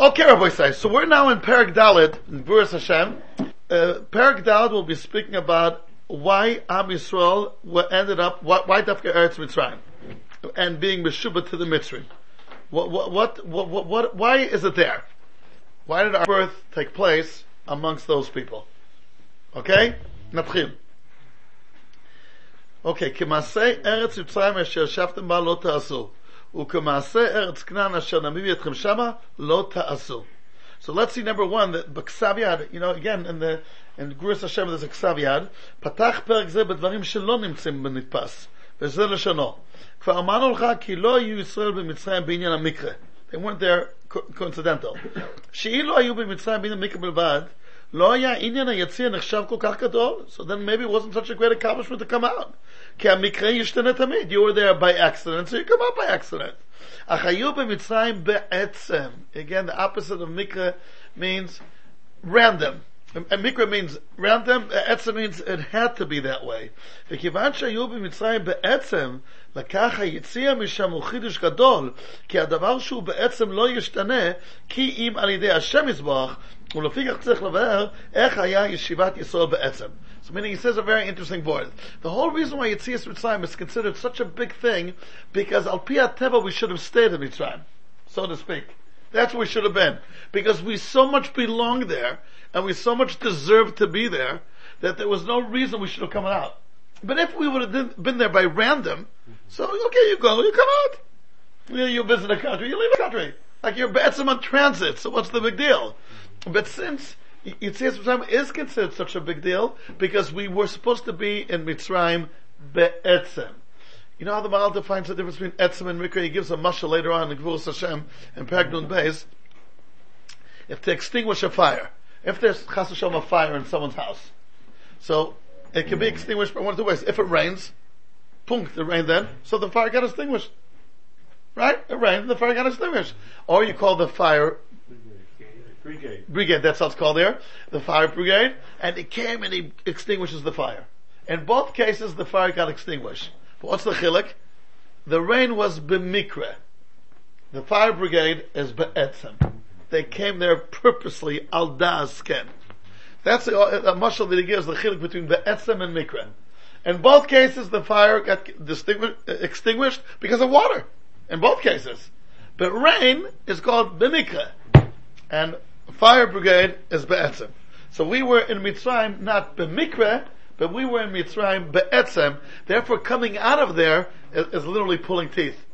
Okay, Rabbi Say, so we're now in Perak Dalit, in Gevuros Hashem. Uh, Dalit will be speaking about why Am Yisrael ended up, why, why Dafka Eretz Mitzrayim, and being Meshubah to the Mitzrayim. What, what, what, what, what, why is it there? Why did our birth take place amongst those people? Okay? Natchil. Okay, כמעשה ארץ מצרים אשר ישבתם בה לא וכמעשה ארץ כנען אשר נביא אתכם שמה, לא תעשו. So let's see number one that Baksaviad, you know, again in the in Gevuros Hashem there's a Ksaviad, פתח פרק זה בדברים שלא נמצאים בנתפס, וזה לשונו. כבר אמרנו לך כי לא היו ישראל במצרים בעניין המקרה. They weren't there coincidental. שאילו היו במצרים בעניין המקרה בלבד, לא היה עניין היציע נחשב כל כך גדול, so then maybe it wasn't such a great accomplishment to come out. כי המקרה ישתנה תמיד. You were there by accident, so you come out by accident. אך היו במצרים בעצם. Again, the opposite of מקרה means random. And mikra means random, etzem means it had to be that way. וכיוון שהיו במצרים בעצם, לקח משם הוא חידוש גדול, כי הדבר שהוא בעצם לא ישתנה, כי אם על ידי השם יזבח, צריך לבאר איך היה ישיבת ישראל בעצם. So meaning he says a very interesting word. The whole reason why Yitzias Mitzrayim is considered such a big thing, because al pi teva we should have stayed in Mitzrayim, so to speak. That's where we should have been. Because we so much belong there, and we so much deserve to be there, that there was no reason we should have come out. But if we would have been there by random, so okay, you go, you come out. You, you visit a country, you leave a country. Like you're Be'etzim on transit, so what's the big deal? But since Yitzias Mitzrayim is considered such a big deal, because we were supposed to be in Mitzrayim Be'etzim. You know how the Maharal defines the difference between Etzim and Mikra? He gives a mashal later on in Gevuros Hashem and Pagnun Beis. If to extinguish a fire, if there's chas a fire in someone's house, so it can be extinguished by one of two ways. If it rains, punk, the rain then, so the fire got extinguished. Right? It rained, the fire got extinguished. Or you call the fire brigade. Brigade, that's how it's called there. The fire brigade, and it came and he extinguishes the fire. In both cases, the fire got extinguished. But what's the chilik? The rain was b'mikre. The fire brigade is be'etzem. They came there purposely al sken. That's a, a, mashal that he gives the chilik between be'etzem and mikre. In both cases, the fire got extinguished because of water. In both cases. But rain is called b'mikre. And fire brigade is be'etzem. So we were in Mitzrayim not b'mikre, but we were in Mitzrayim be'etzem. Therefore, coming out of there is, is literally pulling teeth.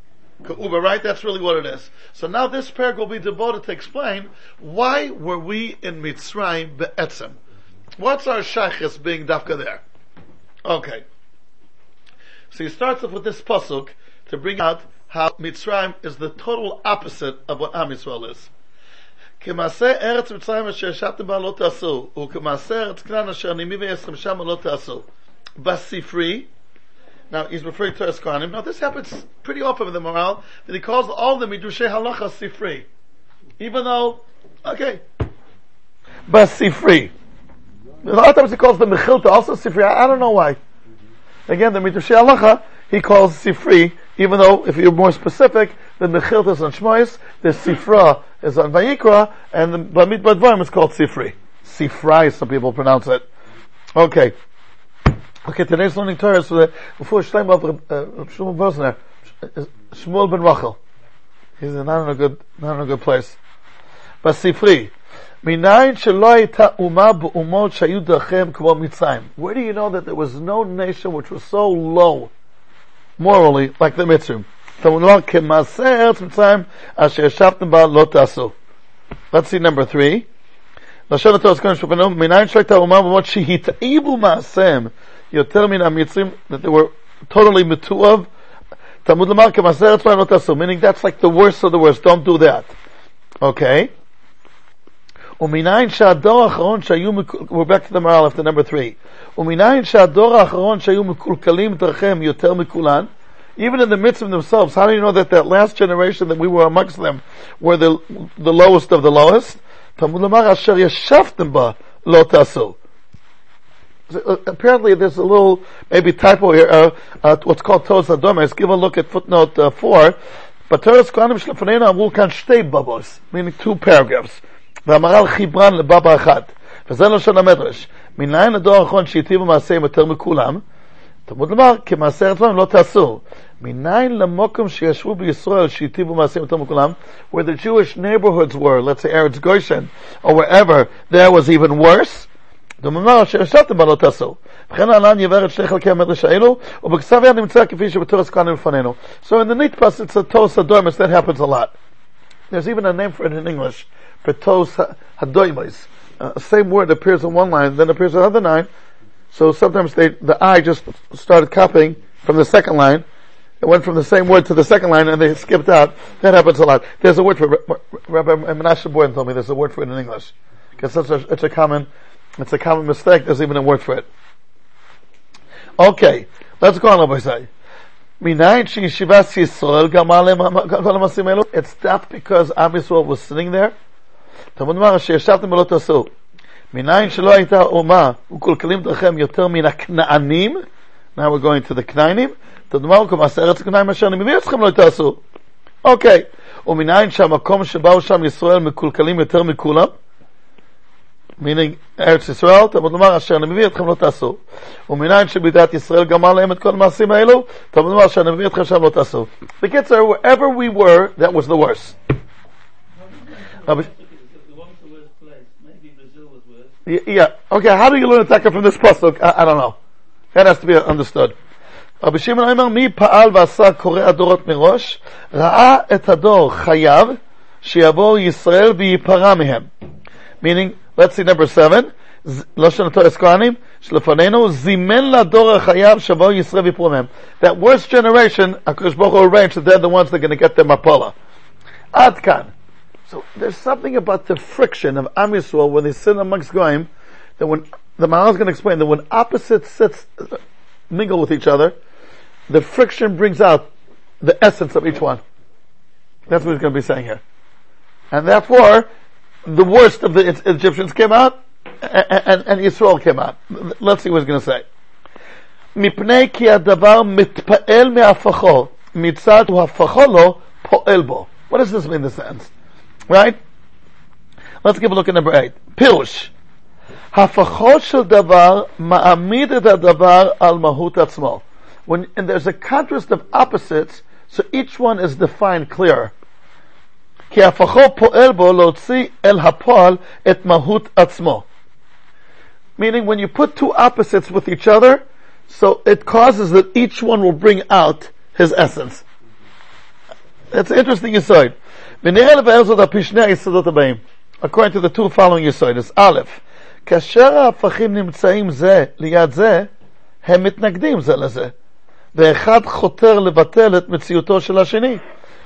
Uber, right? That's really what it is. So now this paragraph will be devoted to explain why were we in Mitzrayim be'etzem. What's our shaykhis being dafka there? Okay. So he starts off with this pasuk to bring out how Mitzrayim is the total opposite of what Am Yisrael is. כמעשה ארץ מצרים אשר ישבתם בה לא תעשו, וכמעשה ארץ כנען אשר אני מביא שמה לא תעשו. בספרי, now he's referring to Eskonim, now this happens pretty often in the Maharal, that he calls all the Midrashay Halacha Sifri. Even though, okay, Basifri. A lot of times he calls the Mechilta also Sifri. I, I don't know why. Again, the Midrashay Halacha, he calls Sifri, even though if you're more specific, the Mechilta is on Shmois, the Sifra is on Vayikra, and the Bamidbar Devarim is called Sifri. Sifrai, some people pronounce it. Okay. Okay, today's learning Torah is uh, before Shlomo uh, Shmuel Bosner, Shmuel ben Rachel. He's not in a good, not in a good place. But Sifri. מניין שלא הייתה אומה באומות שהיו דרכיהם כמו מצרים. Where do you know that there was no nation which was so low, morally, like the Mitzrim? כמובן כמעשה ארץ מצרים אשר ישבתם בה לא תעשו. Let's see number three. לשון התורה זכרנו שפנו, מניין שלא הייתה אומה במות שהתאיבו מעשיהם יותר מן המצרים, that they were totally מתועב, תלמוד לומר כמעשה ארץ מצרים לא תעשו, meaning that's like the worst of the worst, don't do that. Okay? ומניין שהדור האחרון שהיו, we're back to the Maharal after number three, ומניין שהדור האחרון שהיו מקולקלים דרכם יותר מכולן, even in the midst of themselves, how do you know that that last generation that we were amongst them were the, the lowest of the lowest? תמוד לומר אשר ישבתם בה לא תעשו. Apparently there's a little, maybe typo here, uh, uh, what's called Toz Adom. Let's give a look at footnote uh, 4. But Shlefanena Babos, meaning two paragraphs. והמהר"ל חיברן לבבא אחד, וזה לשון המדרש. מניין הדור האחרון שהיטיבו מעשיהם יותר מכולם? תלמוד לומר, כמעשה ארץ לא תעשו. מניין למוקם שישבו בישראל שהיטיבו מעשיהם יותר מכולם? Where the Jewish neighborhoods were, let's say Eretz Goshen, or wherever, there was even worse. דוממה שישבתם בה לא תעשו. וכן להלן יבאר את שני חלקי המדרש האלו, ובכסף יד נמצא כפי שבתורס כאן לפנינו. So in the Nitpas it's a tos hadoimus, that happens a lot. There's even a name for it in English, for tos. Uh, same word appears in one line, then appears in another line. So sometimes they, the I just started copying from the second line. It went from the same word to the second line and they skipped out. That happens a lot. There's a word for it. Rabbi Menashe Boyan told me there's a word for it in English. Because it's a, it's a common, it's a common mistake. There's even a word for it. Okay. Let's go on, Rabbi Say. מניין שישיבת ישראל גמר להם כל המעשים האלו? It's that because Am Yisrael was sitting there? תלמוד אמר שישבתם ולא תעשו. מניין שלא הייתה אומה וקולקלים דרכם יותר מן הכנענים, now we're going to the כנענים, תדמר כמעשה ארץ הכנענים אשר אני מביא אתכם לא תעשו. אוקיי, ומניין שהמקום שבאו שם ישראל מקולקלים יותר מכולם, meaning ארץ ישראל, תלמוד לומר אשר אני מביא אתכם לא תעשו. ומניין שבידת ישראל גמר להם את כל המעשים האלו, תלמוד לומר אשר אני מביא אתכם שם לא תעשו. בקיצר, wherever we were, that was the worst. Yeah, okay, how do you learn attacker from this pasuk? I, I don't know. That has to be understood. רבי שמעון אומר, מי פעל ועשה קורא הדורות מראש, ראה את הדור חייב שיבואו ישראל וייפרע מהם. meaning, Let's see number seven. That worst generation, HaKadosh Baruch Hu arranged that they're the ones that are going to get their mapala. Atkan. So there's something about the friction of Am Yisrael when they sit amongst Goyim, that when, the Maharal is going to explain that when opposites sits, mingle with each other, the friction brings out the essence of each one. That's what he's going to be saying here. And therefore, the worst of the Egyptians came out, and, and, and Yisrael came out. Let's see what he's going to say. מפני כי הדבר מתפעל מהפכו, מצד הפכו לו, פועל בו. What does this mean in this sense? Right? Let's give a look at number eight. פירוש. הפכו של דבר מעמיד את הדבר על מהות עצמו. When, and there's a contrast of opposites, so each one is defined clear. כי הפכו פועל בו להוציא אל הפועל את מהות עצמו. Meaning when you put two opposites with each other, so it causes that each one will bring out his essence. That's an interesting aside. ונראה לבאר זאת על פי שני היסודות הבאים. according to the two following יסודות. א', כאשר ההפכים נמצאים זה ליד זה, הם מתנגדים זה לזה. ואחד חותר לבטל את מציאותו של השני.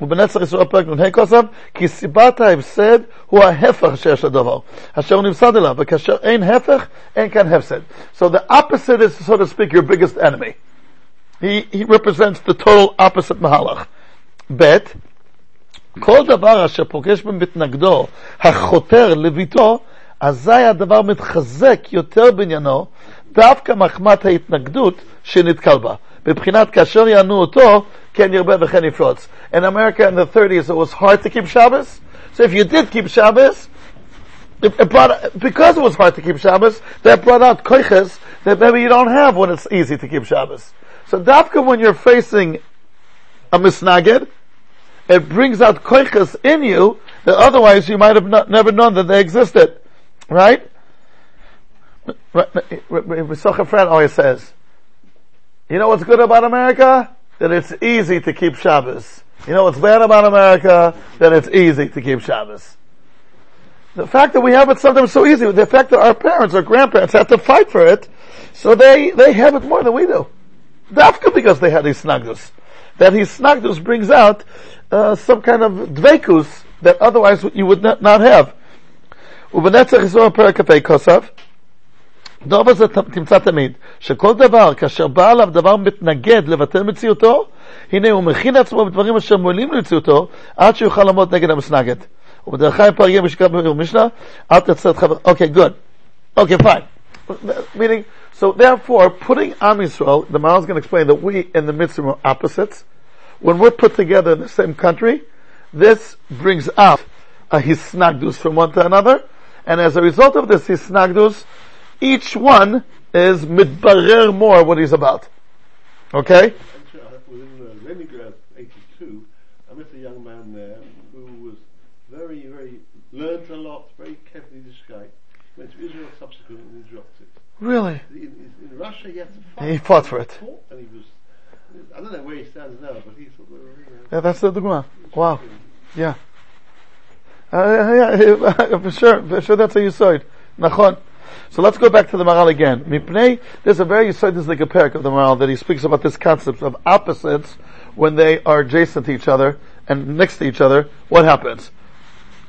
ובנצח ישראל פרק נ"ה כוסף, כי סיבת ההפסד הוא ההפך שיש לדבר, אשר הוא נפסד אליו, וכאשר אין הפך, אין כאן הפסד. So the opposite is, so to speak, your biggest enemy. He, he represents the total opposite מהלך. ב' כל דבר אשר פוגש במתנגדו, החותר לביתו, אזי הדבר מתחזק יותר בעניינו, דווקא מחמת ההתנגדות שנתקל בה. מבחינת כאשר יענו אותו, Ken v'chen Yifrotz. In America in the 30s, it was hard to keep Shabbos. So if you did keep Shabbos, it, it brought, because it was hard to keep Shabbos, that brought out koiches that maybe you don't have when it's easy to keep Shabbos. So dafka when you're facing a misnagid, it brings out koiches in you that otherwise you might have not, never known that they existed. Right? Rishoch friend always says, you know what's good about America? that it's easy to keep Shabbos. You know what's bad about America? That it's easy to keep Shabbos. The fact that we have it sometimes so easy, the fact that our parents or grandparents have to fight for it, so they, they have it more than we do. Dafka because they had Hisnagdus. That his Hisnagdus brings out uh, some kind of dvekus that otherwise you would not, not have. הדבר הזה תמצא תמיד, שכל דבר, כאשר בא עליו דבר מתנגד לבטל מציאותו, הנה הוא מכין לעצמו בדברים אשר מועילים למציאותו, עד שיוכל לעמוד נגד המסנגד. ובדרכי הפרגיה משקע במשנה, אל תצא את חבר... אוקיי, גוד. אוקיי, פיין. meaning, so therefore, putting Am Yisrael, the Maharal is going to explain that we in the midst are opposites. When we're put together in the same country, this brings out a hisnagdus from one to another, and as a result of this hisnagdus, each one is mitbarer more what he's about. Okay? Actually, I was in uh, Leningrad, 82. I met a young man there who was very, very, learned a lot, very carefully guy. Went to Israel subsequently and dropped it. Really? In, in, in Russia, he had to fight. He fought for it. Fought, And he was, I don't know where he stands now, but he's sort of, you know, Yeah, that's the Dugma. Wow. Yeah. Uh, yeah, for sure, for sure that's how you saw it. Nachon. So let's go back to the Maharal again. Mipnei, there's a very Yisod, there's like a parak of the Maharal that he speaks about this concept of opposites when they are adjacent to each other and next to each other. What happens?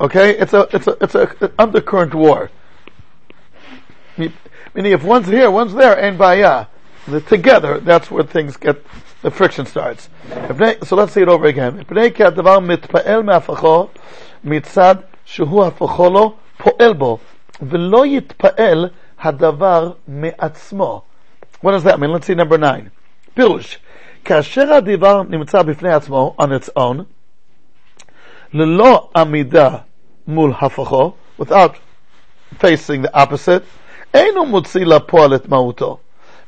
Okay, it's a it's a it's a an undercurrent war. Me- Meaning, if one's here, one's there, and the together, that's where things get the friction starts. So let's see it over again. מפני כי הדבר מתפעל מהפכו מצד שהוא הפכו לו פועל בו, ולא יתפעל הדבר מעצמו. What does that mean? Let's see number nine. פירוש, כאשר הדבר נמצא בפני עצמו, on its own, ללא עמידה מול הפכו, without facing the opposite, אינו מוציא לפועל את מהותו.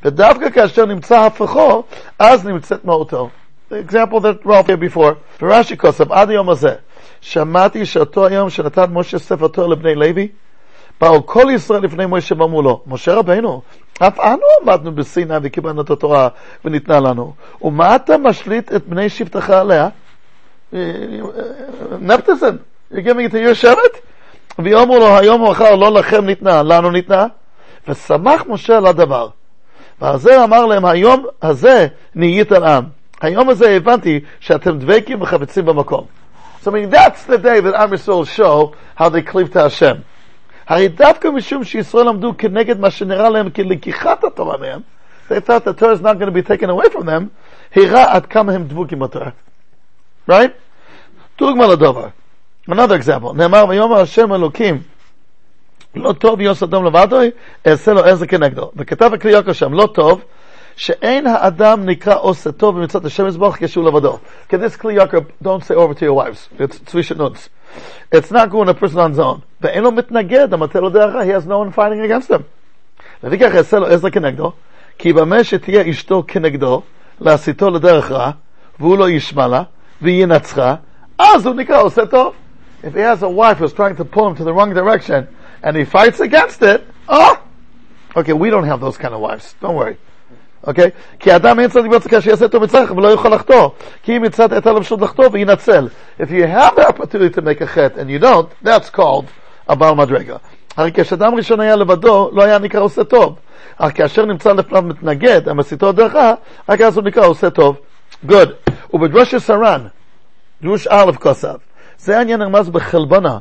ודווקא כאשר נמצא הפכו, אז נמצאת מהותו. The example that Ralph had before, ברש"י כוסף, עד היום הזה, שמעתי שאותו היום שנתן משה ספר תורה לבני לוי, באו כל ישראל לפני משה ואמרו לו, משה רבנו, אף אנו עמדנו בסיני וקיבלנו את התורה וניתנה לנו, ומה אתה משליט את בני שבטך עליה? נפטסן, you're giving it to your שבט? ויאמרו לו, היום או מחר לא לכם ניתנה, לנו ניתנה? ושמח משה על הדבר. ועל זה אמר להם, היום הזה נהיית עם. היום הזה הבנתי שאתם דבקים וחפצים במקום. So I mean, that's the day that Am Yisrael show how they cleave to Hashem. הרי דווקא משום שישראל עמדו כנגד מה שנראה להם כלקיחת התורה מהם, they thought the Torah is not going to be taken away from them, הראה עד כמה הם דבוקים בתורה. Right? דוגמה לדבר. Another example. נאמר, ויאמר השם אלוקים, לא טוב יוס אדום לבדוי, אעשה לו עזר כנגדו. וכתב הכלי יוקר שם, לא טוב, שאין האדם נקרא עושה טוב במצוות השם יזבח כשהוא לבדו. Okay, this כלי יוקר, don't say over to your wives. It's צבי שנונץ. It's not going a person on his own. ואין לו מתנגד, המטה לו דרך רע, he has no one fighting against him. לפיכך יעשה לו עזר כנגדו, כי במה שתהיה אשתו כנגדו, להסיתו לדרך רע, והוא לא ישמע לה, וינצחה, אז הוא נקרא עושה טוב. If he has a wife who's trying to pull him to the wrong direction, and he fights against it, oh! Okay, we don't have those kind of wives. Don't worry. Okay? כי האדם אין צדיק בצדקה שיעשה טוב מצרך ולא יוכל לחטוא. כי אם מצד הייתה לו פשוט לחטוא וינצל. If you have the opportunity to make a חטא and you don't, that's called a בעל מדרגה. הרי כשאדם ראשון היה לבדו, לא היה נקרא עושה טוב. אך כאשר נמצא לפניו מתנגד, המסיתו דרכה, רק אז הוא נקרא עושה טוב. Good. ובדרוש סרן, דרוש א' כוסף. זה העניין הרמז בחלבונה,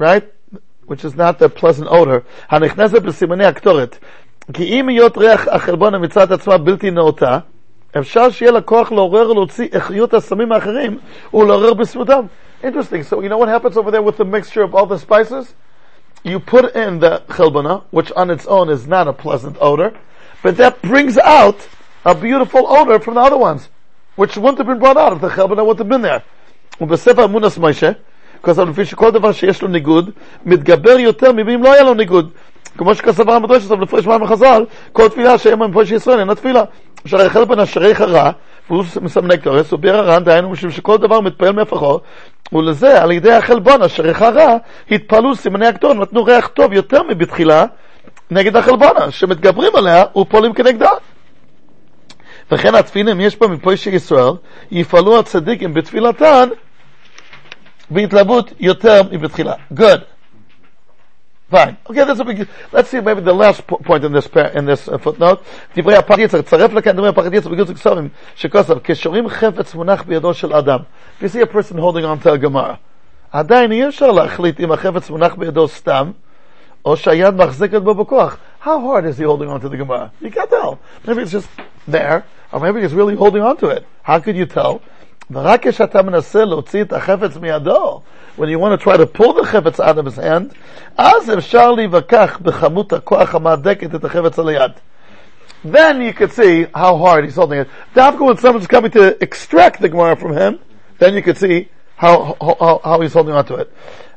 right? which is not the pleasant odor, הנכנסת בסימני הקטורת. כי אם היות ריח החלבונה מצד עצמה בלתי נאותה, אפשר שיהיה לה כוח לעורר ולהוציא איכויות הסמים האחרים ולעורר בסביבתם. Interesting. So you know what happens over there with the mixture of all the spices? You put in the chelbana, which on its own is not a pleasant odor, but that brings out a beautiful odor from the other ones, which wouldn't have been brought out if the chelbana wouldn't have been there. ובספר אמונס מוישה, כתוב לפי שכל דבר שיש לו ניגוד, מתגבר יותר מבאם לא היה לו ניגוד. כמו שכסף הרב מדרש עליו לפרש מים החז"ל, כל תפילה שהם מפרש ישראל אינה תפילה. שהרי חלק בין השריך הרע, והוא מסמני קטורס, הוא ביאר הר"ן, דהיינו משום שכל דבר מתפעל מהפכו, ולזה על ידי החלבון, השריך הרע, התפעלו סימני הקטור, נתנו ריח טוב יותר מבתחילה, נגד החלבונה, שמתגברים עליה ופועלים כנגדה. וכן התפילים יש בה מפוישי ישראל, יפעלו הצדיקים בתפילתן בהתלהבות יותר מבתחילה. Good. Fine. Okay, that's a big, let's see maybe the last po- point in this, par- in this uh, footnote. דברי הפחד יצר, צרף לכאן דברי הפחד יצר בגיוס כסורים, שכוסף, כשרואים חפץ מונח בידו של אדם. If you see a person holding on to a גמרא, עדיין אי אפשר להחליט אם החפץ מונח בידו סתם, או שהיד מחזקת בו בכוח. how hard is he holding on to the Gemara? You can't tell. Maybe it's just there, or maybe he's really holding on to it. How could you tell? ורק כשאתה מנסה להוציא את החפץ מידו, when you want to try to pull the חפץ out of his hand, אז אפשר להיווכח בכמות הכוח המהדקת את החפץ על היד. Then you could see how hard he's holding it. Dafka when someone's coming to extract the Gemara from him, then you could see how, how, how he's holding on to it.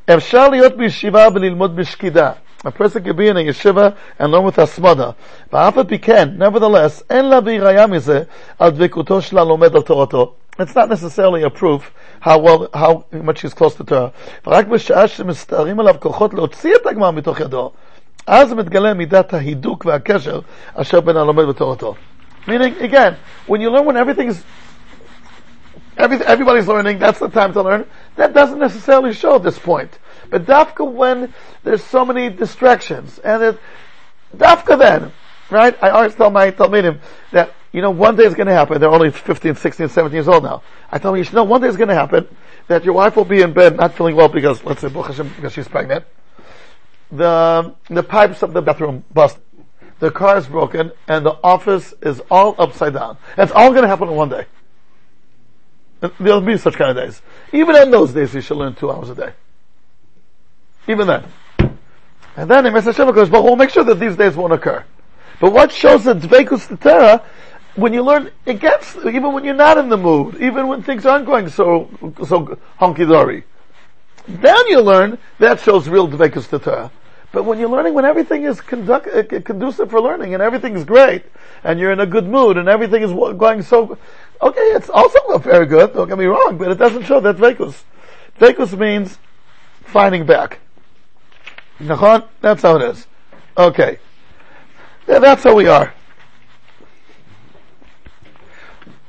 אפשר להיות בישיבה וללמוד בשקידה. A person could be in a yeshiva and learn with asmada. ואף על פי כן, nevertheless, אין לה ראיה מזה על דבקותו של הלומד על תורתו. It's not necessarily a proof how well, how much he's close to Torah. ורק בשעה שמסתערים עליו כוחות להוציא את הגמר מתוך ידו, אז מתגלה מידת ההידוק והקשר אשר בין הלומד ותורתו. Meaning, again, when you learn when everything's every, everybody's learning, that's the time to learn, that doesn't necessarily show this point. But dafka when there's so many distractions, and it, dafka then, right? I always tell my Talmidim that, you know, one day is going to happen. They're only 15, 16, 17 years old now. I tell them, you should know one day is going to happen that your wife will be in bed not feeling well because, let's say, because she's pregnant. The, the pipes of the bathroom bust. The car is broken and the office is all upside down. That's all going to happen in one day. There'll be such kind of days. Even in those days, you should learn two hours a day. Even then. And then, Mr. Hashem goes, but we'll make sure that these days won't occur. But what shows that Dvekus Torah, when you learn, it gets, even when you're not in the mood, even when things aren't going so, so honky-dory. Then you learn, that shows real Dvekus Torah. But when you're learning, when everything is conduct, uh, conducive for learning and everything is great, and you're in a good mood and everything is going so, okay, it's also very good, don't get me wrong, but it doesn't show that Dvekus. Dvekus means finding back. That's how it is. Okay. Yeah, that's how we are.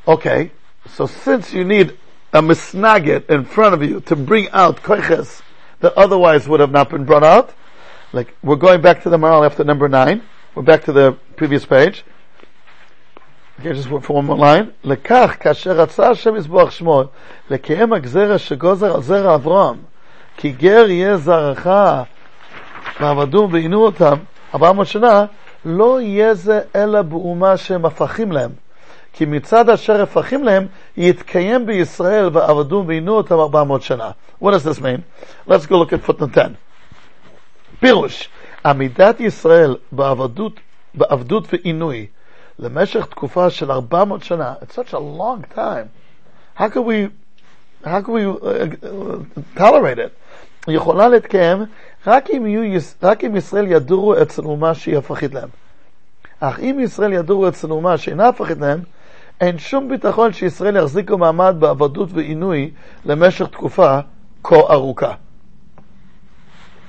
Okay, so since you need a misnagget in front of you to bring out koiches that otherwise would have not been brought out, like we're going back to the Maharal after number nine. We're back to the previous page. Okay, just for one more line. לכך, כאשר רצה השם יזבוח שמו, לקיים שגוזר על זרע אברהם, כי גר יהיה זרעך, ועינו אותם, 400 שנה, לא יהיה זה אלא באומה שהם הפכים להם. כי מצד אשר הפכים להם, יתקיים בישראל ועבדו ועינו אותם ארבע מאות שנה. What does this mean? Let's go look at footnote 10. פירוש, עמידת ישראל בעבדות, בעבדות ועינוי למשך תקופה של 400 שנה, it's such a long time. How could we, how could we uh, tolerate it? יכולה להתקיים רק אם, יהיו, רק אם ישראל ידורו אצל אומה שהיא הפכית להם. אך אם ישראל ידורו אצל אומה שאינה הפכית להם, אין שום ביטחון שישראל יחזיקו מעמד בעבדות ועינוי למשך תקופה כה ארוכה.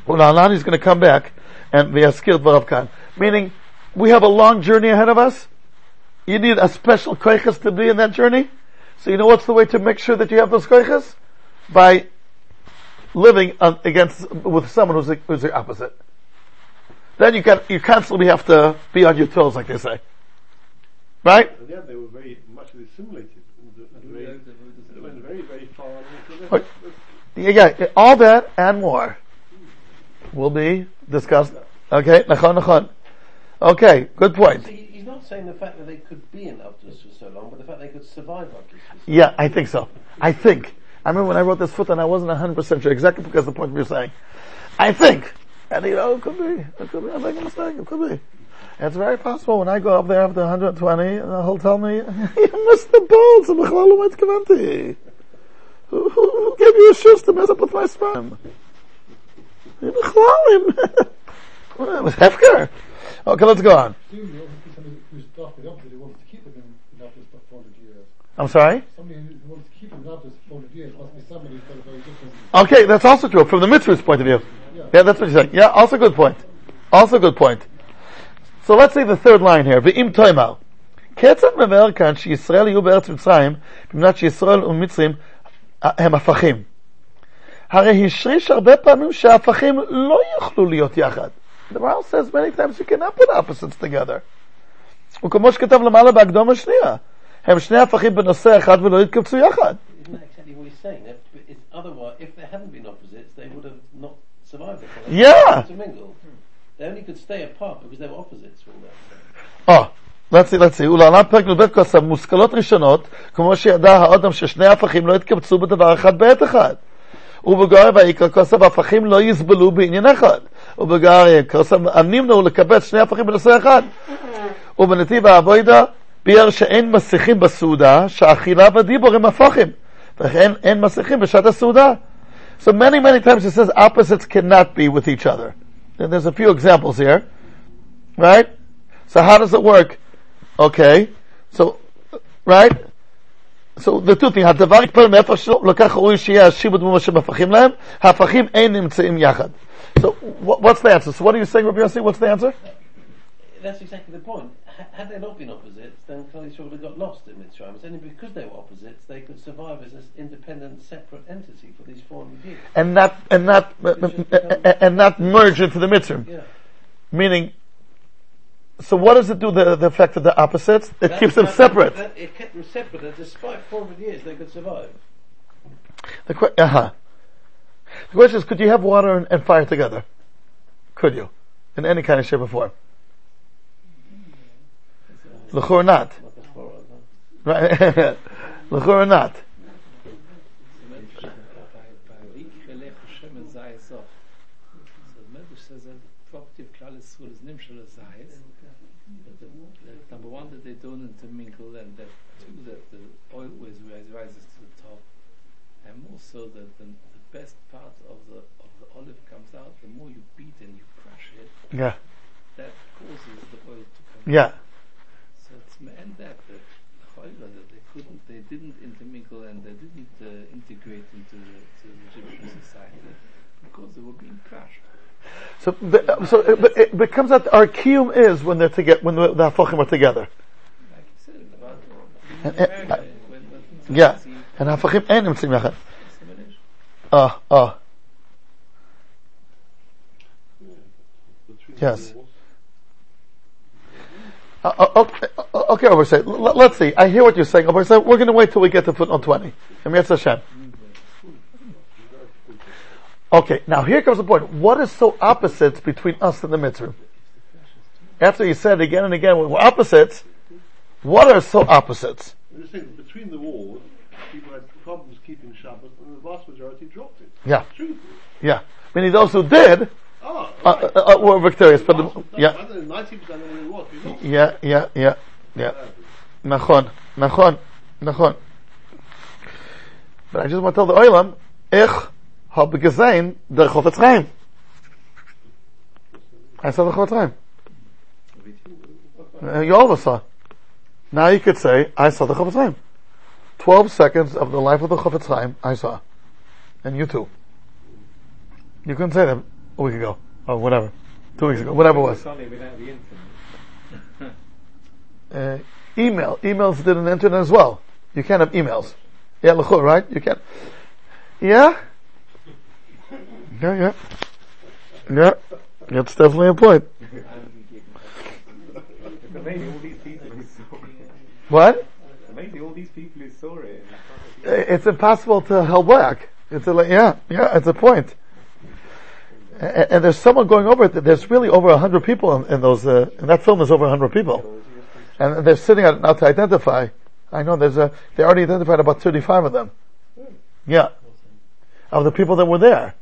ולהלן he's going to come back and ויזכיר דבריו כאן. Meaning, we have a long journey ahead of us. You need a special koiches to be in that journey. So you know what's the way to make sure that you have those koiches? By living against with someone who's the, who's the opposite. Then you can you constantly have to be on your toes, like they say. Right? Yeah, they were very much assimilated. Very, went very, very far. Yeah, yeah, all that and more will be discussed. Okay, nachon, nachon. Okay, good point. So he's not saying the fact that they could be in Avdus for so long, but the fact they could survive Avdus. Yeah, I think so. I think. I remember when I wrote this footnote, I wasn't 100% sure, exactly because of the point you're saying. I think. And you know, it could be. It could be. I'm making a mistake. It could be. It's very possible when I go up there after 120, he'll tell me, you missed the boat, so who, who gave you a shoes to mess up with my sperm? it was Hefker. Okay, let's go on. I'm sorry? Okay, that's also true from the mitzvah's point of view. Yeah. yeah, that's what you're saying. Yeah, also good point. Also good point. So let's say the third line here, ואם תאמר, כיצד מבאר כאן שישראל יהיו בארץ מצרים, במדינת שישראל ומצרים הם הפכים. הרי השריש הרבה פעמים שההפכים לא יוכלו להיות יחד. The Bible says many times you cannot put opposites together. וכמו שכתב למעלה בהקדום השנייה, הם שני הפכים בנושא אחד ולא יתקבצו יחד. Otherwise, if there hadn't been opposites, they would have not survived. Yeah. They only could stay apart because they were opposites from that. Oh, let's see, let's see. ולעולם פרק י"ב כוסף, מושכלות ראשונות, כמו שידע האדם ששני הפכים לא יתקבצו בדבר אחד בעת אחד. ובגר ויקרא כוסף הפכים לא יסבלו בעניין אחד. ובגר כוסף הנמנעו לקבץ שני הפכים בנושא אחד. ובנתיב האבוידה ביאר שאין מסכים בסעודה, שהאכילה והדיבור הם הפכים. וכן אין מסכים בשעת הסעודה. So many, many times it says opposites cannot be with each other. And there's a few examples here. Right? So how does it work? Okay. So, right? So the two things, הדבר יתפלל מאיפה שלקח ראוי שיהיה השיבוד ממה שמפכים להם, ההפכים אין נמצאים יחד. So what, what's the answer? So what are you saying, Rabbi Yossi? What's the answer? That's exactly the point. Had they not been opposites, then Klal Yisrael would have got lost in Mitzrayim. It's only because they were opposites they could survive as an independent, separate entity for these 400 years. And not, and not, and not merge into the Mitzrim. Yeah. Meaning, so what does it do, the, the effect of the opposites? It That- keeps them that- separate. that- it kept them separate, and despite 400 years, they could survive. The, que- uh-huh. the question is, could you have water and, and fire together? Could you? In any kind of shape or form? L'chor not. Right? L'chor not. Number one, that they don't intermingle, and that two, that the oil rises to the top, and also that the, best part of the of the olive comes out. The more you beat and you crush it, yeah, that causes the oil to come. Yeah. Out. Being crushed. So, but- so it, but it becomes that our kiyum is when they're together, when the, the hafachim are together. Like said And- and- married, when, Yeah. And hafachim and nimtzim yachad. Ah, ah. Yes. Uh, uh, okay, uh, okay, Obersay, let's see. I hear what you're saying. Obersay, we're going to wait till we get to footnote 20. Emir Hashem. Okay, now here comes the point. What is so opposite between us and the Mitzrim? After you said again and again, we're opposites. What are so opposites? Between the wars, people had problems keeping Shabbat, and the vast majority dropped it. Yeah. Yeah. Meaning those who did oh, right. Uh, uh, uh, were victorious, but the, yeah. yeah. Yeah, yeah, yeah, Nachon, nachon, nachon. But I just want to tell the oilam, ich habe gesehen der Chofetz Chaim. I saw the Chofetz Chaim. Uh, you all saw. Now you could say, I saw the Chofetz Chaim. Twelve seconds of the life of the Chofetz Chaim, I saw. And you too. You couldn't say that a week ago, or whatever. Two weeks ago, whatever it was. Sunday without the internet. uh, email. Emails did an internet as well. You can't have emails. Yeah, right? You can't. Yeah? Yeah, yeah. Yeah. That's definitely a point. What? Amazing all these people who saw it. It's impossible to hold back. It's a, yeah, yeah, it's a point. And, and there's someone going over it. There's really over a hundred people in, in those, uh, in that film there's over a hundred people. And they're sitting it now to identify. I know there's a, they already identified about 35 of them. Yeah. Of the people that were there.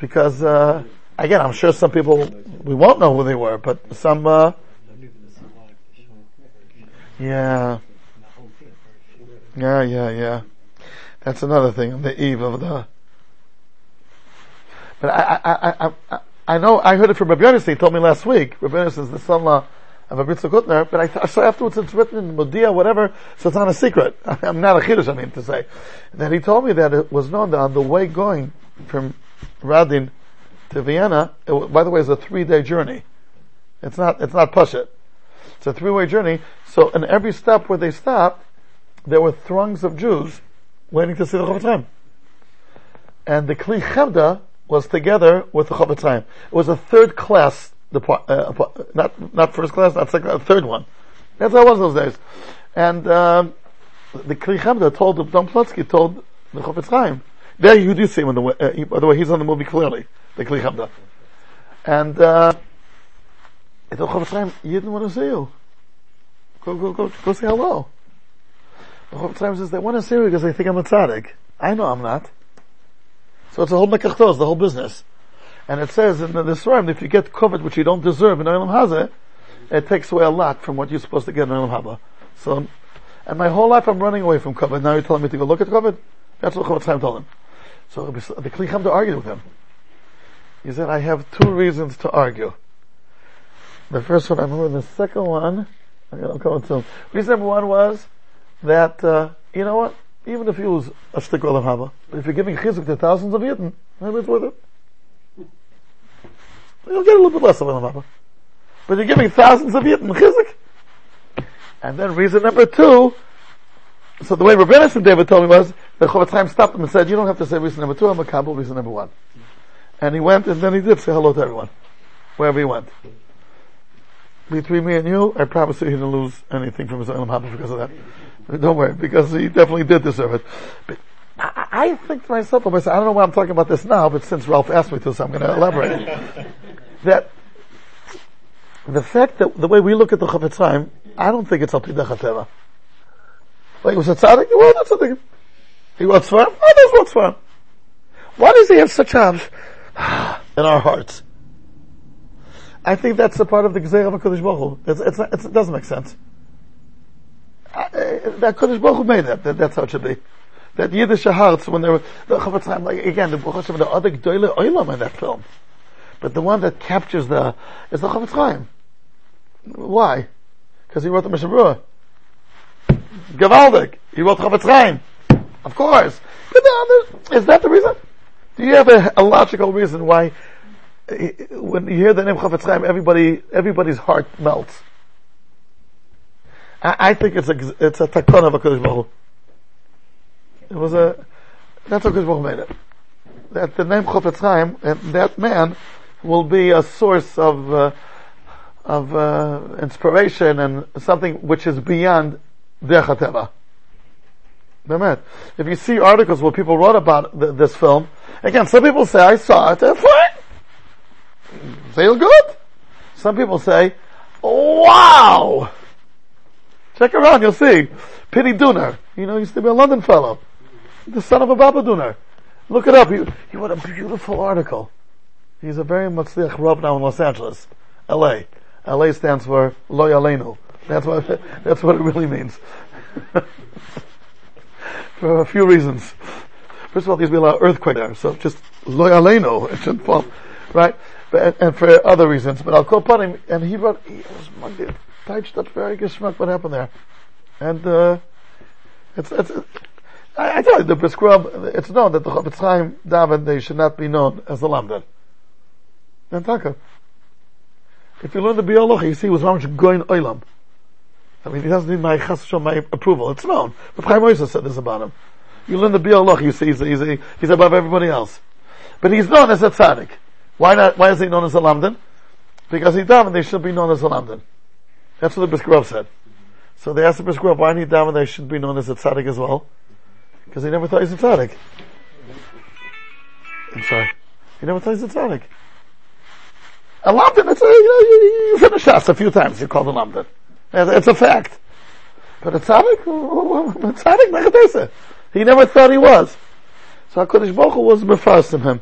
Because, uh, again, I'm sure some people, we won't know who they were, but some, uh, yeah. Yeah, yeah, yeah. That's another thing on the eve of the, but I, I, I, I, I, know, I heard it from Rabbi Yonis, he told me last week, Rabbi Yonis is the son-in-law of Rabbi Hutner, but I, th- saw afterwards it's written in Modia, whatever, so it's not a secret. I'm not a chiddush, I mean to say. That he told me that it was known that on the way going from Radin to Vienna, it, by the way, is a three-day journey. It's not, it's not push it. It's a three-way journey, so in every stop where they stopped, there were throngs of Jews waiting to see the Chaim. And the Kli Chemda was together with the Chaim. It was a third class depart, uh, not, not first class, not second, a third one. That's how it was those days. And, um, the Kli Chemda told, Dan Plotsky told the Chaim, there you do see him in the, uh, by the way, he's on the movie clearly, the Kli Chemda. And, uh, told Chofetz Chaim, you didn't want to see you. Go, go, go, go say hello. The Chaim says, they want to see you because they think I'm a tzaddik. I know I'm not. So it's a whole mekachtos, the whole business. And it says in the Sram, if you get koved which you don't deserve in Olam Hazeh, it takes away a lot from what you're supposed to get in Olam Haba. So, and my whole life I'm running away from koved. Now you're telling me to go look at koved? That's what Chofetz Chaim told him. So the Kli to argue with him. He said, I have two reasons to argue. The first one I remember, the second one, I'm to come to. Reason number one was that, uh, you know what? Even if you was a stick of haba, if you're giving chizuk to thousands of yidden, maybe it's worth it. You'll get a little bit less of an haba. But you're giving thousands of yidden chizuk. And then reason number two, so the way Rabbi and David told me was, the Chofetz Chaim stopped him and said, you don't have to say reason number two, I'm a Kabul, reason number one. And he went, and then he did say hello to everyone, wherever he went. Between me and you, I promise you he didn't lose anything from his own haba because of that. Don't worry, because he definitely did deserve it. But I, I think to myself, I don't know why I'm talking about this now, but since Ralph asked me to, so I'm going to elaborate. that the fact that the way we look at the Chofetz Chaim, I don't think it's al pidach. Like, was a tzaddik? Well, that's a thing. He wrote Svarim? Oh, there's wrote Svarim. Why does he have such a, in our hearts? I think that's a part of the Gzeir of HaKadosh Baruch Hu. It's, it's, it's, it doesn't make sense. I, uh, that Kadosh Baruch made that, that. That's how it should be. That Yiddish hearts, when they were, the Chofetz Chaim, like, again, the Baruch Hashem, the other Gdoile Oilam in that film. But the one that captures the, is the Chofetz Chaim. Why? Because he wrote the Mishnah. Gavaldik. He wrote Chofetz Chaim. Of course. Is that the reason? Do you have a, a logical reason why when you hear the name Chofetz Chaim, everybody, everybody's heart melts? I, I think it's a, it's a takon of a Kodesh Baruch It was a, that's how Kodesh Baruch made it. That the name Chofetz Chaim, and that man will be a source of, uh, of uh, inspiration and something which is beyond HaTeva. If you see articles where people wrote about th- this film, again, some people say, I saw it, it's fine. Feel good. Some people say, wow! Check around, you'll see. Pini Dunner. You know, used to be a London fellow. The son of a Baba Dunner. Look it up. He, wrote a beautiful article. He's a very mutzliach Rav now in Los Angeles, LA. LA stands for Lo Yalenu. That's what, that's what it really means. for a few reasons. First of all, there's been a lot of earthquake there, so just loyaleno, it shouldn't fall. Right? But, and, for other reasons. But I'll call upon him, and he wrote, he was Monday, touched up very geschmack what happened there. And, uh, it's, it's, I, I tell you, the Brisker Rov, it's known that the Chofetz Chaim David, they should not be known as the Lamdan. Nantaka. If you learn the Biur Halacha, you see was how much going oilam. I mean, he doesn't need my chas my approval. It's known. But Chaim Ozer said this about him. You learn the Biur Halacha, you see he's, he's, he's above everybody else. But he's known as a tzaddik. Why not, why is he known as a lamdan? Because he davened, they should be known as a lamdan. That's what the Brisker Rov said. So they asked the Brisker Rov, why did he daven they should be known as a tzaddik as well? Because he never thought he's a tzaddik. I'm sorry. He never thought he's a tzaddik. A lamdan, it's a, you know, you, you finish us a few times, you call the lamdan. It's a fact. But a tzaddik, a tzaddik, he never thought he was. So HaKadosh Baruch Hu was mefarsim him.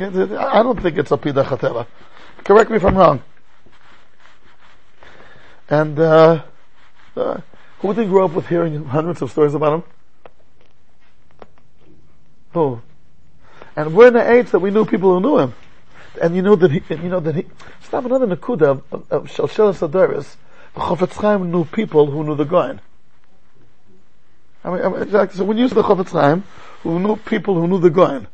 I don't think it's a pida chatela. Correct me if I'm wrong. And, uh, uh, who did grow up with hearing hundreds of stories about him? Who? And we're in the age that we knew people who knew him. And you know that he, you know that he, stop another nakuda of, of Shalshel Sadaris. Chofetz Chaim knew people who knew the Goyen. I mean, I mean exactly, so when you say the Chofetz Chaim, who knew people who knew the Goyen,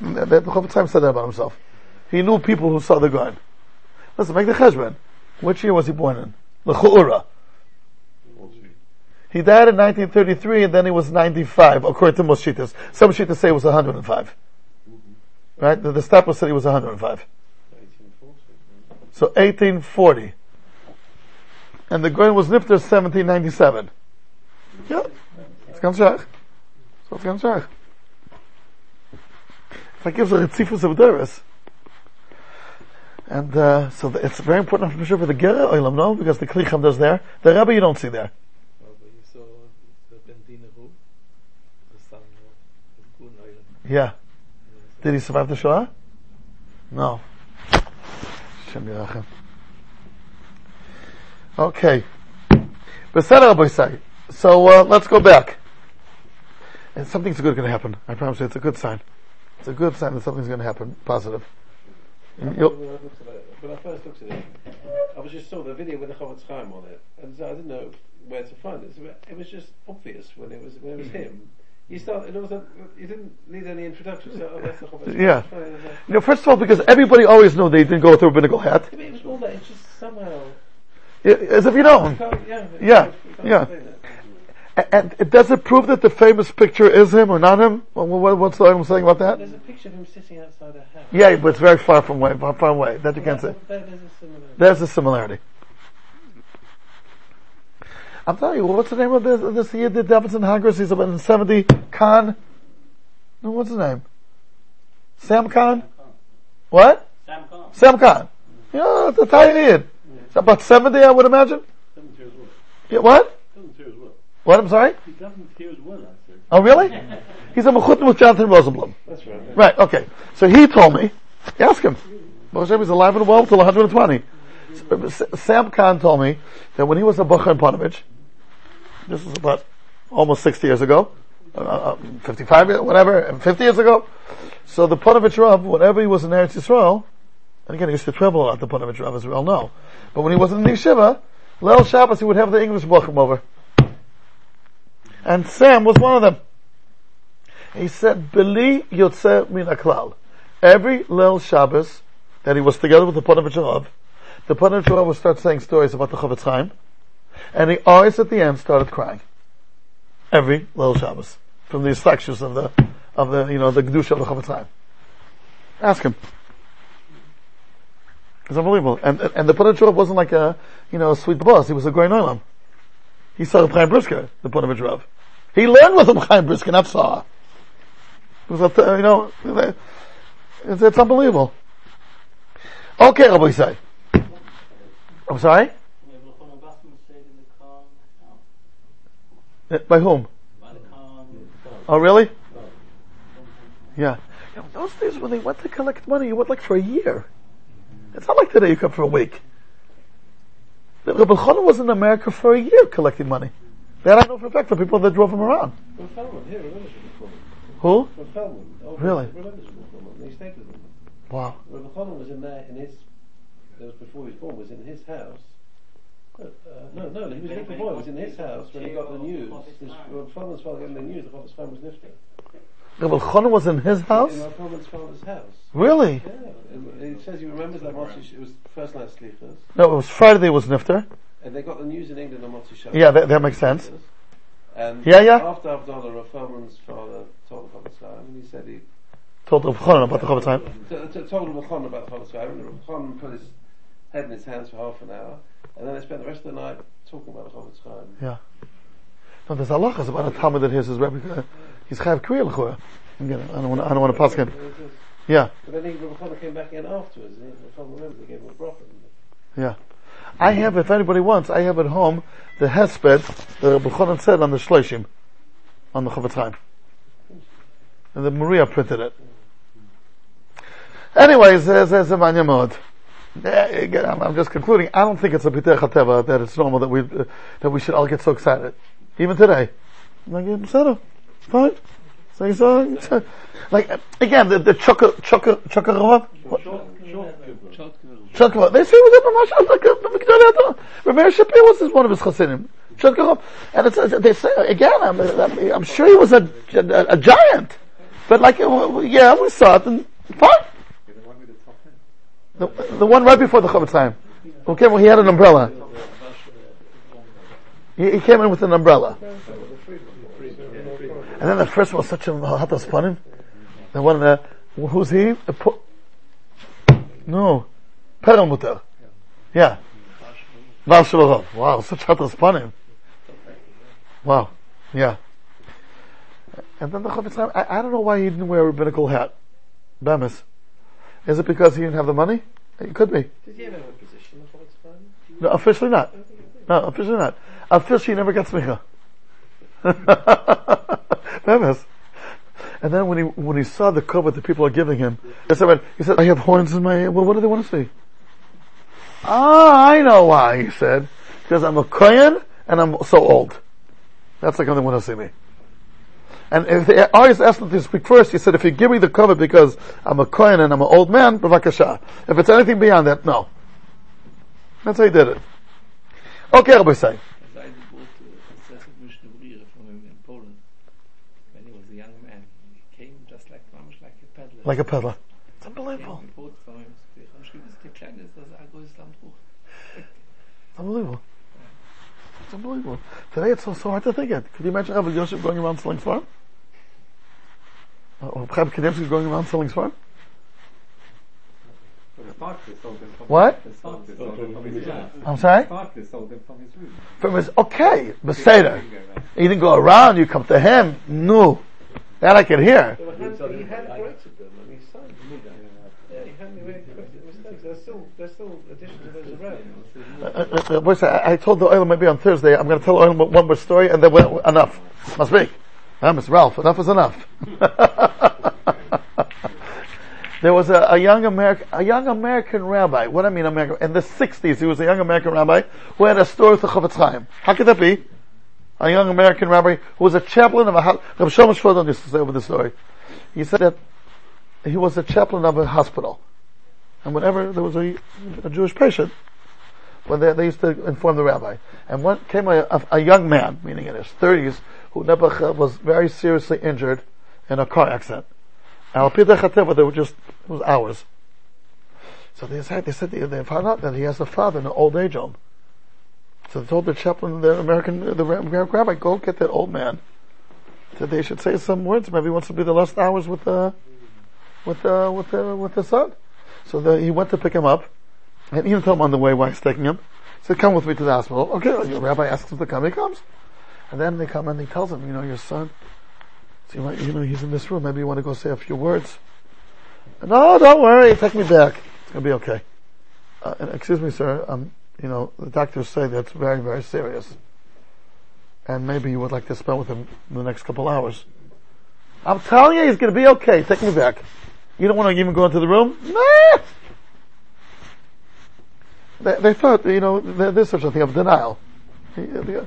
the, the Chofetz Chaim said that about himself. He knew people who saw the Goyen. Listen, make the cheshbon. Which year was he born in? The Chu'ura. He died in 1933 and then he was 95, according to most Shitas. Some Shitas say it was 105. Right? The, the Staples said he was 105. 1840. So 1840. And the Goyen was Nifter 1797. Yeah. It's ganz schach. So it's ganz schach. It's like gives a of Doris. And uh, so the, it's very important for sure for the Gera Oilam, no? Because the Klicham does there. The Rebbe you don't see there. You saw the Bendina Ru, the son of Gun Oilam. Yeah. Did he survive the Shoah? No. Shem Yerachem. Okay. Beseder Rabbi say. So uh, let's go back. And something's good going to happen. I promise you, it's a good sign. It's a good sign that something's going to happen. Positive. When I, looked at it, when I first looked at it, I was just saw the video with the Chofetz Chaim on it, and so I didn't know where to find it. So it was just obvious when it was when it was him. You start, it was a, you didn't need any introduction. So oh, that's the Chaim. Yeah. And, You know, first of all, because everybody always knew they didn't go with a rabbinical hat. It was all that. It's just somehow. Yeah, As if you don't. Yeah. Yeah, yeah. explain it. A- And it does it prove that the famous picture is him or not him? Well, what- What's the I'm saying about that? There's a picture of him sitting outside a house. Yeah, but it's very far from way, far, far away. That you can't say. There- There's a similar. There's a similarity. I'm telling you, what's the name of this, this Yid that Davidson Hagris? He's about in 70. Khan? No, what's his name? Sam Khan? What? Sam Khan. Sam Khan. Yeah, it's a tiny Yid. About 70, I would imagine. Doesn't hear as well. Yeah, what? Doesn't hear as well. What, I'm sorry? He doesn't hear as well, I said. Oh, really? He's a Mechutim with Jonathan Rosenblum. That's right. Right, okay. So he told me, ask him. Hashem, he's alive and well till 120. Sam Khan told me that when he was a Bacha in Panovich, this is about almost 60 years ago, uh, uh, 55 years, whatever, 50 years ago. So the Panovich Rav, whenever he was in Eretz Yisrael, and again, he used to travel a lot, the Panovich Rav, as we all know. But when he was in the yeshiva, Leil Shabbos, he would have the English Bachim over. And Sam was one of them. He said, Beli Yotze Min Aklal. Every Leil Shabbos that he was together with the Panovich Rav, the Panovich Rav would start saying stories about the Chofetz Chaim, and he always at the end started crying. Every Leil Shabbos. From the instructions of the, of the, you know, the Kedusha of the Chofetz Chaim. Ask him. It's unbelievable. And, and, the Panovich wasn't like a, you know, a sweet boss. He was a great Olam. He saw Chaim Brisker, the Panovich Rav. He learned with him Chaim Brisker, not saw. It was a, you know, it's, it's unbelievable. Okay, Rabbi say. I'm sorry? The. Uh, By whom? The. Oh, really? Yeah. Those days when they went to collect money, you went like for a year. It's not like today you come for a week. Rabbi Chana was in America for a year collecting money. That I know for a fact from people that drove him around. From Feldman, here, remembers Rabbi Who? From Feldman. Oh, Really? Remembers Rabbi Feldman. He stayed with him. Wow. Rabbi Chanan was in there in his. That was before he was born. Was in his house. Uh, no, no, he was a little boy. Was in his house when he got the news. This, Rabbi Feldman's father got the news. The Chofetz Chaim was nifter. Rabbi Chana was in his house? In Feldman's father's house. Really? Yeah, it says he remembers that Motzi. It was first night sleepers, No, it was Friday it was Nifter. and they got the news in England on Motzi Shabbos. Yeah, that, that makes sense. And Yeah, yeah. After Avdallah, Rabbi Feldman's father told the Chofetz and he said he Told Rabbi Chana about the Chofetz Chaim. Told Rabbi Chon about the Chofetz Chaim, and Rabbi Chon put his head in his hands for half an hour, and then they spent the rest of the night talking about the Chofetz Chaim. Yeah. No, there's halachas about a Talmud that hears his Rebbe, he's chayav kriya l'chora. Again, I don't want to, I don't want to pass him. Yeah, But then he, Rabbi came back in afterwards, and Rabbi Chon they gave him a bracha. yeah. I have, if anybody wants, I have at home the hesped that Rabbi Chonan said on the Shloshim, on the Chofetz Chaim. And the Maria printed it. Anyways, there's, a manya mod. Yeah, I'm, just concluding. I don't think it's a pitech hateva that it's normal that we uh, that we should all get so excited, even today. Like, fine. So saw, so- like again, the the chukka Short, short, Short They say was Pamash like a Victoria. Rameir Shapir was one of his chassidim. Chukka, and it's they say again. I'm, I'm, sure he was a, a a giant, but like uh, yeah, we saw it and fine. The the. The, the one right before the Chofetz Chaim. Okay, well he had an umbrella. He, he came in with an umbrella. And then the first one was such a hatas panim. The one, uh, who's he? A po- no. Perelmuter. Yeah. Val Shalom. Wow, such hatas panim. Wow. Yeah. And then the Chaim, I, I don't know why he didn't wear a rabbinical hat. Bemis. Is it because he didn't have the money? It could be. Did he have a position in Chofetz Chaim? No, officially not. I don't think he did. No, officially not. Officially he never got smicha. And then when he when he saw the cover that people are giving him, he said, he said, I have horns in my well what do they want to see? Ah, I know why, he said. Because I'm a Kohen and I'm so old. That's like how they want to see me. And if they always asked him to speak first, he said, if you give me the cover because I'm a Kohen and I'm an old man, b'vakasha. If it's anything beyond that, no. That's how he did it. Okay, Rabbi say. As I bought a Sesed Mishnah Berurah from him in Poland when he was a young man. He came just like a peddler. Like a peddler. It's unbelievable. and bought from him. Ich habe geschrieben, das ist der Kleine, das ist ein größtes Landbuch. Unbelievable. It's unbelievable. Today it's so, so hard to think it. Could you imagine Rabbi Yosef going around selling farm? Uh, or Chaim Kanievsky going around selling farm? Well, the Barclays sold What? Sold them from his room. I'm sorry? Barclays sold them from his room. From his, okay, Beseder. He didn't go around. You didn't go around, you come to him. No. That I can hear. He had corrected them and he signed them. Yeah, he had corrected mistakes. There's still, there's still additions to those around. Uh, uh, uh, boys, I, told the oil maybe on Thursday, I'm going to tell the oil one more story and then we enough. Must be. Huh, Mr. Ralph, enough is enough. there was a, a young American, a young American rabbi. What I mean American, in the 60s, he was a young American rabbi who had a story with the Chofetz Chaim. How could that be? A young American rabbi who was a chaplain of a, ho- Rabbi to say over the story. He said that he was a chaplain of a hospital. And whenever there was a, a Jewish patient, when they, they used to inform the rabbi. And one came a, a, a young man, meaning in his thirties, who never was very seriously injured in a car accident. And al pidei chateva, they were just it was hours. So they said they said they found out that he has a father in an old age home. So told the chaplain, the American, the rabbi, go get that old man. Said they should say some words. Maybe he wants to be the last hours with the, with the, with the, with the son. So the, he went to pick him up. And he didn't tell him on the way why he's taking him. He said, come with me to the hospital. Okay, the rabbi asks him to come, he comes. And then they come and he tells him, you know, your son, so you, might, you know, he's in this room, maybe you want to go say a few words. No, don't worry, take me back. It's gonna be okay. Uh, excuse me, sir, um, you know, the doctors say that's very, very serious. And maybe you would like to spend with him in the next couple hours. I'm telling you, he's gonna be okay, take me back. You don't want to even go into the room? Nah! They, they thought, you know, there, there's such a thing of denial. Uh, uh,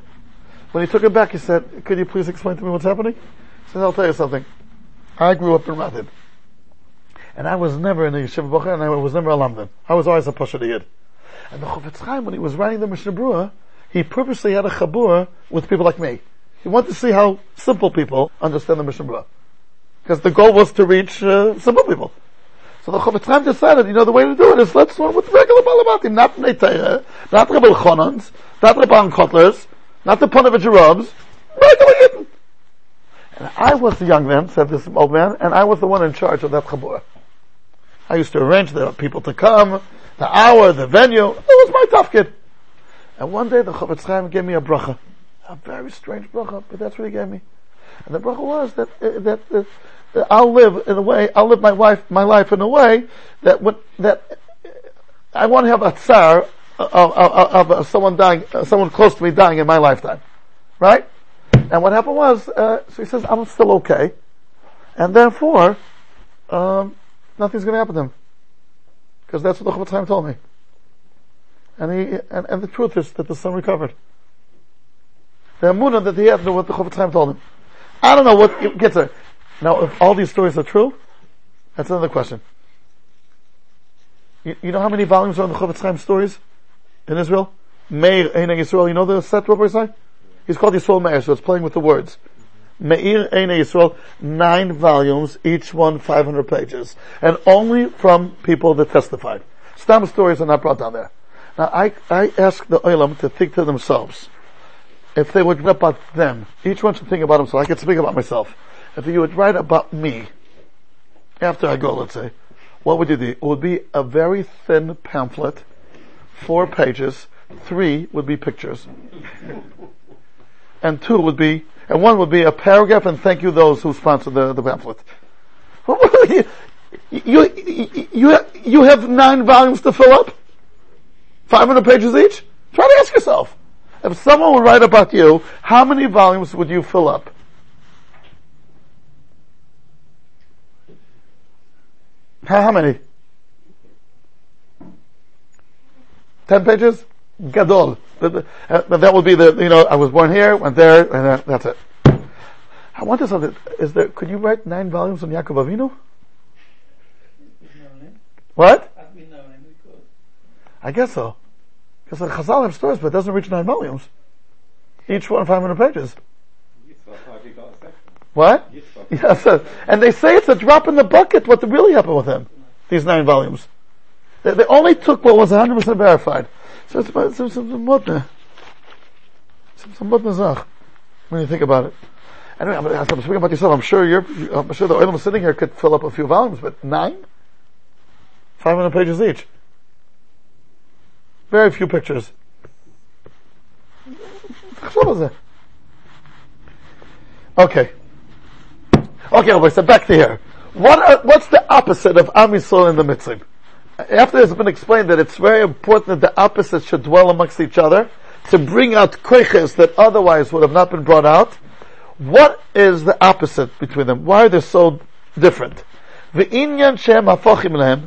when he took him back, he said, could you please explain to me what's happening? He said, I'll tell you something. I grew up in Radin. And I was never in the Yeshiva Bocher, and I was never a Lamdan. I was always a Pasha Yid. And the Chofetz Chaim, when he was writing the Mishnah Berurah, he purposely had a chabur with people like me. He wanted to see how simple people understand the Mishnah Berurah. Because the goal was to reach uh, simple people. So the Chofetz Chaim decided, you know, the way to do it is let's learn with regular Balamatim, not Bnei Teireh, not Rebbe Chonans, not Rabban Kotlers, not the Ponovich Arabs, regular Yidden. And I was the young man, said this old man, and I was the one in charge of that chabur. I used to arrange the people to come, the hour, the venue. It was my tough kid. And one day the Chofetz Chaim gave me a bracha. A very strange bracha, but that's what he gave me. And the bracha was that, uh, that, uh, that I'll live in a way, I'll live my life, my life in a way that that uh, I want to have a tsar of, of, of someone dying, uh, someone close to me dying in my lifetime. Right? And what happened was, uh, so he says, I'm still okay. And therefore, um, nothing's going to happen to him. Because that's what the Chofetz Chaim told me. And he, and, and the truth is that the son recovered. The emunah that he had what the Chofetz Chaim told him. I don't know what gets there. Now, if all these stories are true, that's another question. You, you know how many volumes are in the Chofetz Chaim stories in Israel? Meir Ein Yisrael. You know the set Rabbi Say? He's called Yisrael Meir, so it's playing with the words. Meir Ein Yisrael, nine volumes, each one 500 pages, and only from people that testified. Stam stories are not brought down there. Now, I, I ask the Olam to think to themselves, if they would write about them, each one should think about himself. I can speak about myself. If you would write about me, after I go, let's say, what would you do? It would be a very thin pamphlet, four pages, three would be pictures, and two would be, and one would be a paragraph and thank you those who sponsored the, the pamphlet. You, you, you, you have nine volumes to fill up? 500 pages each? Try to ask yourself. If someone would write about you, how many volumes would you fill up? How, how many? Ten pages? Gadol. That, that- uh, that would be the, you know, I was born here, went there, and that, that's it. I wonder something. Is there, could you write nine volumes on Yaakov Avinu? What? I guess so. Because the Chazal have stories, but it doesn't reach nine volumes. Each one 500 pages. What? Yes, so- and they say it's a drop in the bucket what really happened with him. These nine volumes. They, they only took what was 100% verified. So it's about some some some mutne. Some some mutne zach. When you think about it. Anyway, I'm, I'm speaking about yourself. I'm sure you're, I'm sure the oil sitting here could fill up a few volumes, but nine? 500 pages each. Very few pictures. Okay. Okay, Rabbi, so back to here. What are, what's the opposite of Am Yisrael and the Mitzrim? After it's been explained that it's very important that the opposites should dwell amongst each other to bring out koiches that otherwise would have not been brought out, what is the opposite between them? Why are they so different? ועניין שהם הפוכים להם,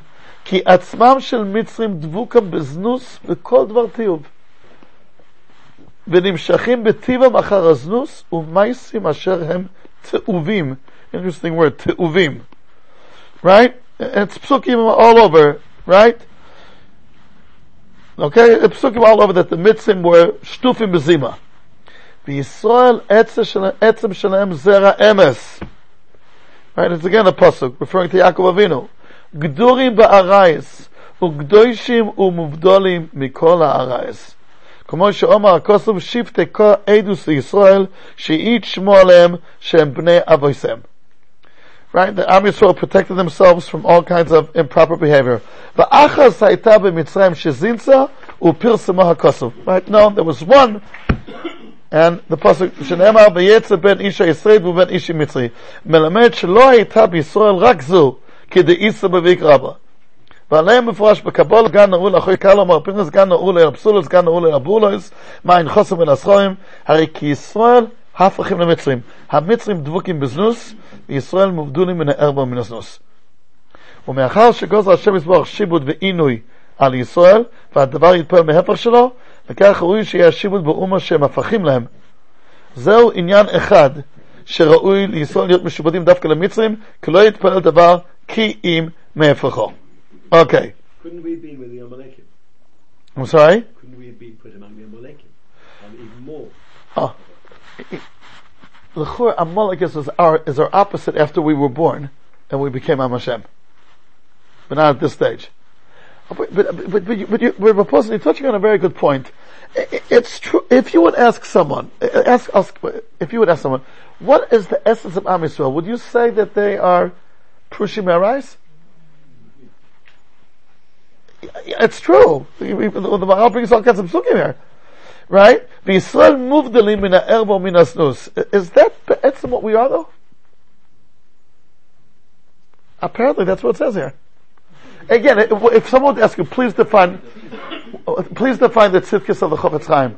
כי עצמם של מצרים דבוקם בזנוס בכל דבר טיוב. ונמשכים בטיבם אחר הזנוס ומייסים אשר הם תאובים. Interesting word, תאובים. Right? It's psukim all over, right? Okay? It's psukim all over that the mitzim were shtufim bezima. בישראל עצם של- עצם שלהם זרע אמס. Right? It's again a pasuk referring to Yaakov Avinu. גדורים בארייס וגדושים ומובדלים מכל הארייס. כמו שאומר הכוסף שבטי כל עדוס לישראל שאית שמו עליהם שהם בני אבויסם. Right? The Am Yisrael protected themselves from all kinds of improper behavior. ואחז הייתה במצרים שזינצה ופרסמה הכוסף. Right? No, there was one and the pasuk שנאמר ויצא בין איש הישראל ובין איש המצרי מלמד שלא הייתה בישראל רק זו כדאיסא בביק רבה ועליהם מפורש בקבול גן נעול אחוי קלו מר פינס גן נעול אל פסולוס גן נעול אל אבולוס מעין חוסם אל הסחורים הרי כי ישראל הפכים למצרים המצרים דבוקים בזנוס וישראל מובדולים מן הערבו מן הזנוס ומאחר שגוזר השם יסבור שיבוד ועינוי על ישראל והדבר יתפועל מהפך שלו וכך ראוי שיהיה השיבוד באומה שהם הפכים להם זהו עניין אחד שראוי לישראל להיות משובדים דווקא למצרים כי לא יתפלל דבר כי אם מהפכו. אוקיי? I'm sorry? Couldn't we have been put among the Amalekim? And even more. Oh. L'chur, Amalek is our, is our opposite after we were born and we became Am Hashem. But not at this stage. But, but, but, but, you, but you, we're you're touching on a very good point. I- I- It's true, if you would ask someone, ask, ask, if you would ask someone, what is the essence of Am Yisrael? Would you say that they are Prushim Erais? It's true. The Maharal brings all kinds of psukim here. Right? Israel V'Yisrael muvdelim min ha'erbo min ha'snus. Is that be'etzim what we are though? Apparently that's what it says here. Again, if someone would ask you, please define, please define the tzidkis of the Chofetz Chaim.